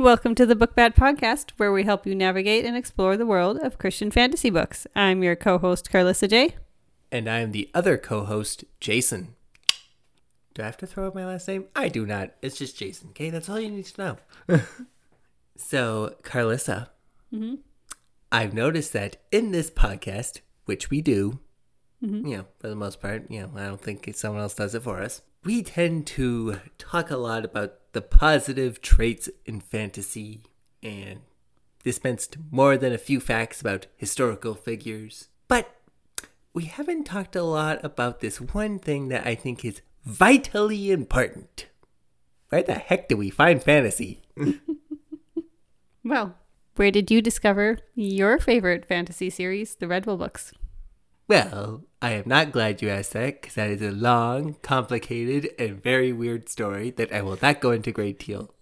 Welcome to the Book Bat Podcast, where we help you navigate and explore the world of Christian fantasy books. I'm your co host, Karlissa J. And I am the other co host, Jason. Do I have to throw out my last name? I do not. It's just Jason, okay? That's all you need to know. so, Karlissa, Mm-hmm. I've noticed that in this podcast, which we do, Mhm. you know, for the most part, you know, I don't think someone else does it for us. We tend to talk a lot about the positive traits in fantasy and dispensed more than a few facts about historical figures. But we haven't talked a lot about this one thing that I think is vitally important. Where the heck do we find fantasy? Well, where did you discover your favorite fantasy series, the Redwall books? Well, I am not glad you asked that because that is a long, complicated, and very weird story that I will not go into great deal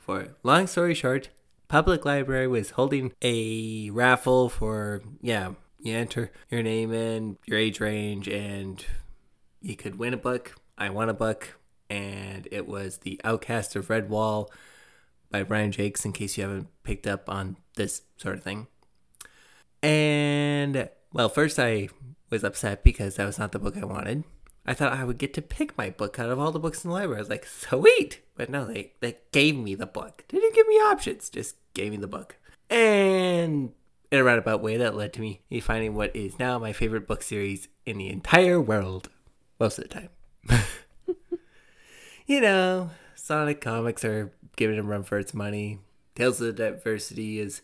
for. Long story short, public library was holding a raffle for yeah, you enter your name and your age range, and you could win a book. I won a book, and it was The Outcast of Redwall by Brian Jacques. In case you haven't picked up on this sort of thing. And well, first I was upset because that was not the book I wanted. I thought I would get to pick my book out of all the books in the library. I was like, sweet. But no, they, they gave me the book. They didn't give me options, just gave me the book. And in a roundabout way, that led to me finding what is now my favorite book series in the entire world. Most of the time. you know, Sonic Comics are giving a run for its money. Tales of the Diversity is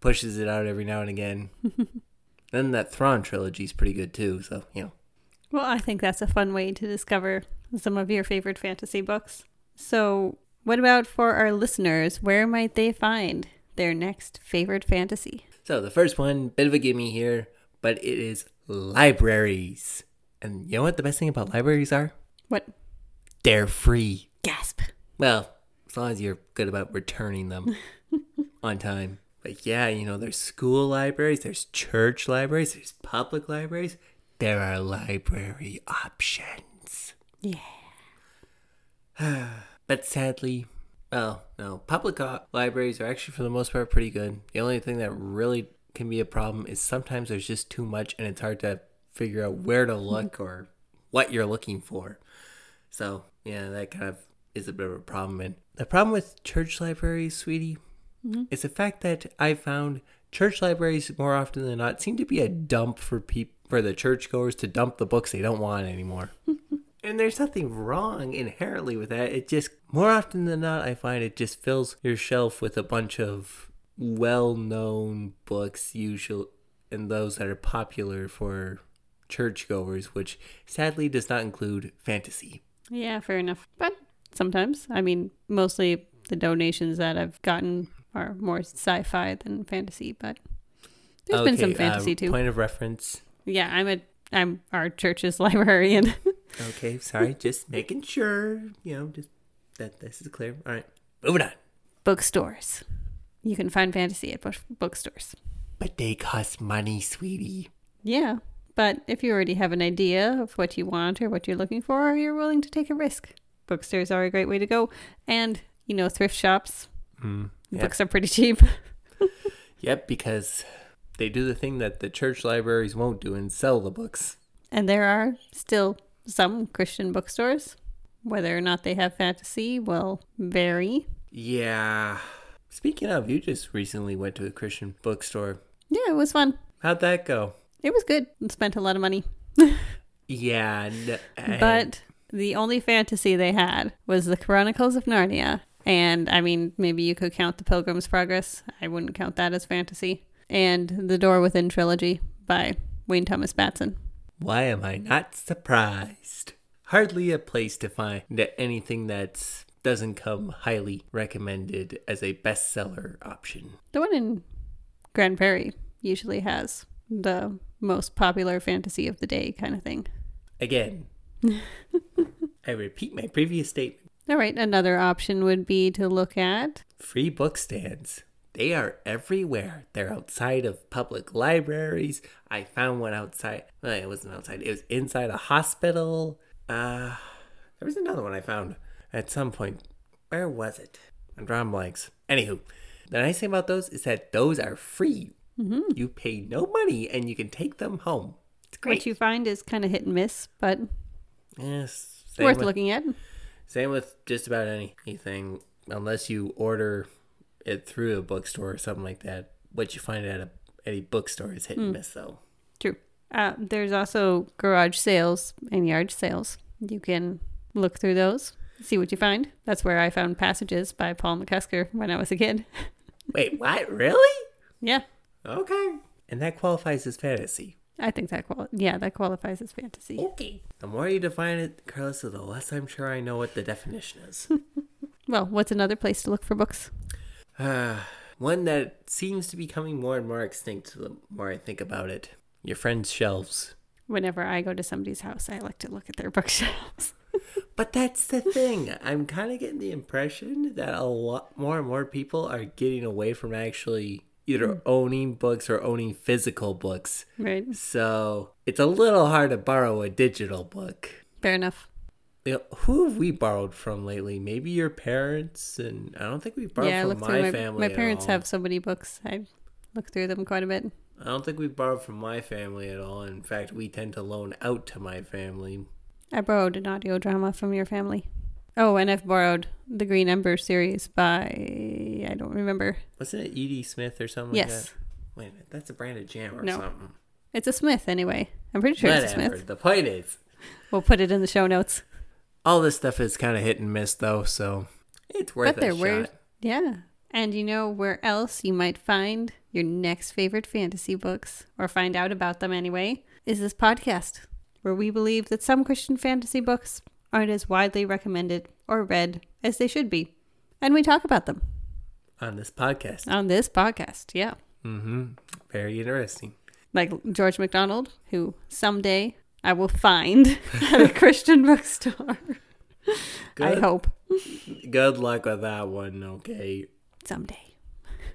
pushes it out every now and again. then that Thrawn trilogy is pretty good too. So you know, Well, I think that's a fun way to discover some of your favorite fantasy books. So, what about for our listeners? Where might they find their next favorite fantasy? so the first one, bit of a gimme here, but it is libraries. And you know what the best thing about libraries are? What? They're free. Gasp. Well, as long as you're good about returning them on time. But yeah, you know, there's school libraries, there's church libraries, there's public libraries. There are library options. Yeah. But sadly, well, no, public libraries are actually for the most part pretty good. The only thing that really can be a problem is sometimes there's just too much and it's hard to figure out where to mm-hmm. look or what you're looking for. So, yeah, that kind of is a bit of a problem. And the problem with church libraries, sweetie, Mm-hmm. is the fact that I found church libraries more often than not seem to be a dump for people for the churchgoers to dump the books they don't want anymore. And there's nothing wrong inherently with that. It just, more often than not, I find it just fills your shelf with a bunch of well known books, usual, and those that are popular for churchgoers, which sadly does not include fantasy. Yeah, fair enough. But sometimes, I mean, mostly the donations that I've gotten are more sci-fi than fantasy, but there's been some fantasy uh, too. Point of reference. Yeah, I'm a I'm our church's librarian. Okay, sorry, just making sure, you know, just that this is clear. All right, moving on. Bookstores. You can find fantasy at book- bookstores. But they cost money, sweetie. Yeah, but if you already have an idea of what you want or what you're looking for, or you're willing to take a risk, bookstores are a great way to go. And you know, thrift shops. Mm, yep. Books are pretty cheap. Yep, because they do the thing that the church libraries won't do and sell the books. And there are still some Christian bookstores. Whether or not they have fantasy will vary. Yeah. Speaking of, you just recently went to a Christian bookstore. Yeah, it was fun. How'd that go? It was good. and Spent a lot of money. Yeah, n- and- But the only fantasy they had was the Chronicles of Narnia. And I mean, maybe you could count the Pilgrim's Progress. I wouldn't count that as fantasy. And the Door Within trilogy by Wayne Thomas Batson. why am I not surprised? Hardly a place to find anything that doesn't come highly recommended as a bestseller option. The one in Grand Prairie usually has the most popular fantasy of the day kind of thing. Again, I repeat my previous statement. All right, another option would be to look at Free book stands. They are everywhere. They're outside of public libraries. I found one outside. Well, it wasn't outside. It was inside a hospital. Uh, there was another one I found at some point. Where was it? I'm drawing blanks. Anywho, the nice thing about those is that those are free. Mm-hmm. You pay no money and you can take them home. It's great. What you find is kind of hit and miss, but yes, worth with, looking at. Same with just about anything, unless you order it through a bookstore or something like that. What you find at a any bookstore is hit Hmm. and miss, though. True. Uh, there's also garage sales and yard sales. You can look through those, see what you find. That's where I found Passages by Paul McCusker when I was a kid. Wait, what? Really? Yeah, Okay. And that qualifies as fantasy. I think that qual yeah that qualifies as fantasy. Okay. The more you define it, Carlos, the less I'm sure I know what the definition is. Well, what's another place to look for books? Ah, One that seems to be coming more and more extinct the more I think about it. Your friend's shelves. Whenever I go to somebody's house, I like to look at their bookshelves. But that's the thing. I'm kind of getting the impression that a lot more and more people are getting away from actually either mm. owning books or owning physical books. right. So it's a little hard to borrow a digital book. Fair enough. You know, who have we borrowed from lately? Maybe your parents, and I don't think we've borrowed yeah, from my, my family. My parents have so many books. I look through them quite a bit. I don't think we've borrowed from my family at all. In fact, we tend to loan out to my family. I borrowed an audio drama from your family. Oh, and I've borrowed the Green Ember series by I don't remember. Wasn't it Edie Smith or something like Yes, that? Wait a minute, that's a brand of jam or No. something. it's a Smith anyway. I'm pretty sure it's a Whatever. Smith. The point is, We'll put it in the show notes. all this stuff is kind of hit and miss, though, so it's worth But a they're shot. weird. Yeah. And you know where else you might find your next favorite fantasy books, or find out about them anyway, is this podcast, where we believe that some Christian fantasy books aren't as widely recommended or read as they should be. And we talk about them on this podcast. on this podcast. Yeah. Mm-hmm. Very interesting. Like George MacDonald, who someday I will find at a Christian bookstore. I hope. good luck with that one. Okay. Someday.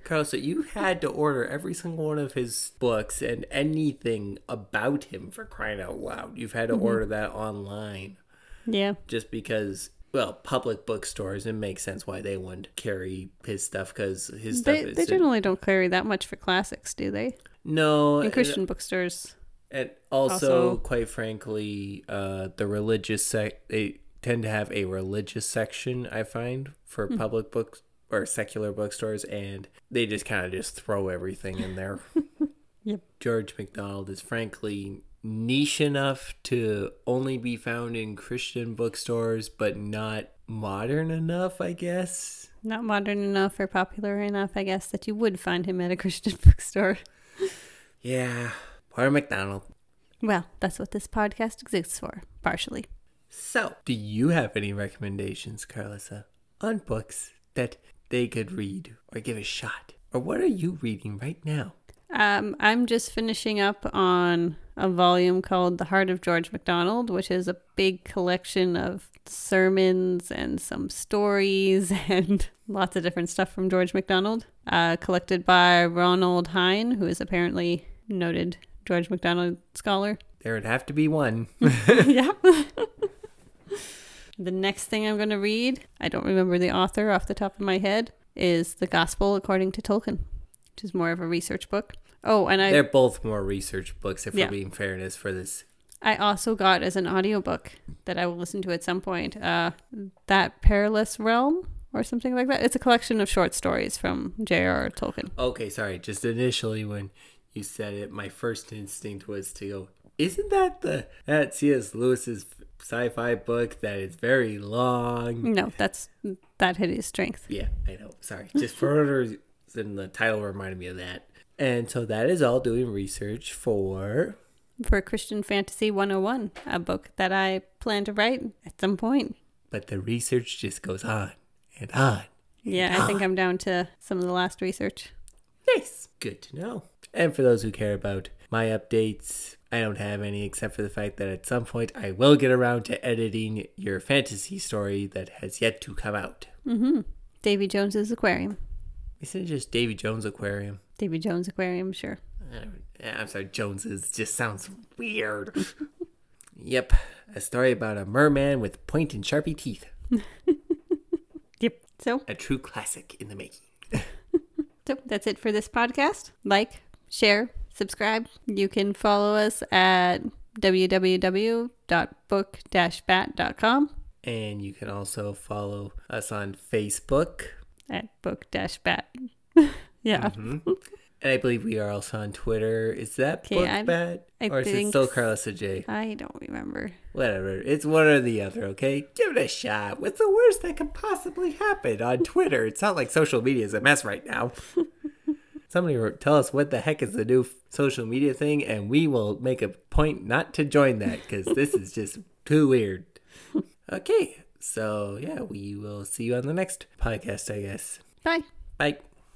Carlos, so you had to order every single one of his books and anything about him for crying out loud. You've had to Mm-hmm. order that online Yeah. just because, well, public bookstores, it makes sense why they wouldn't carry his stuff because his stuff They, is. they generally don't carry that much for classics, do they? no, In and- Christian bookstores. And also, Also- quite frankly, uh, the religious sec they tend to have a religious section. I find for Hmm. public books or secular bookstores, and they just kind of just throw everything in there. Yep. George MacDonald is frankly niche enough to only be found in Christian bookstores, but not modern enough, I guess. Not modern enough or popular enough, I guess, that you would find him at a Christian bookstore. Yeah, poor MacDonald. Well, that's what this podcast exists for, partially. So, do you have any recommendations, Karlissa, on books that they could read or give a shot? Or what are you reading right now? Um, I'm just finishing up on a volume called The Heart of George MacDonald, which is a big collection of sermons and some stories and lots of different stuff from George MacDonald, uh, collected by Ronald Hine, who is apparently noted George MacDonald scholar. There would have to be one. yeah. the next thing I'm going to read, I don't remember the author off the top of my head, is The Gospel According to Tolkien, which is more of a research book. Oh, and I They're both more research books, if Yeah. we're being fairness for this. I also got as an audiobook that I will listen to at some point, uh, That Perilous Realm or something like that. It's a collection of short stories from J.R.R. Tolkien. Okay, sorry. Just initially when you said it, my first instinct was to go, isn't that the that C.S. Lewis's sci-fi book that is very long? No, that's That Hideous Strength. Yeah, I know. Sorry. Just for reason, the title reminded me of that. And so that is all doing research for For Christian Fantasy 101, a book that I plan to write at some point. but the research just goes on and on. Yeah, I think I'm down to some of the last research. Nice. Good to know. And for those who care about my updates, I don't have any except for the fact that at some point I will get around to editing your fantasy story that has yet to come out. Mm-hmm. Davy Jones's Aquarium. Isn't it just Davy Jones Aquarium? Davy Jones Aquarium, sure. I'm sorry, Jones's just sounds weird. yep, a story about a merman with point and sharpie teeth. Yep. So, A true classic in the making. So that's it for this podcast. Like, share, subscribe. You can follow us at www.book-bat.com And you can also follow us on Facebook. At book dash bat. yeah. Mhm. and I believe we are also on Twitter. Is that Okay, I'm- BookBat? I Or is it still Carlos J? I don't remember. Whatever. It's one or the other, okay? Give it a shot. What's the worst that could possibly happen on Twitter? It's not like social media is a mess right now. Somebody will tell us what the heck is the new social media thing, and we will make a point not to join that because this is just too weird. Okay, so yeah, we will see you on the next podcast, I guess. Bye. Bye.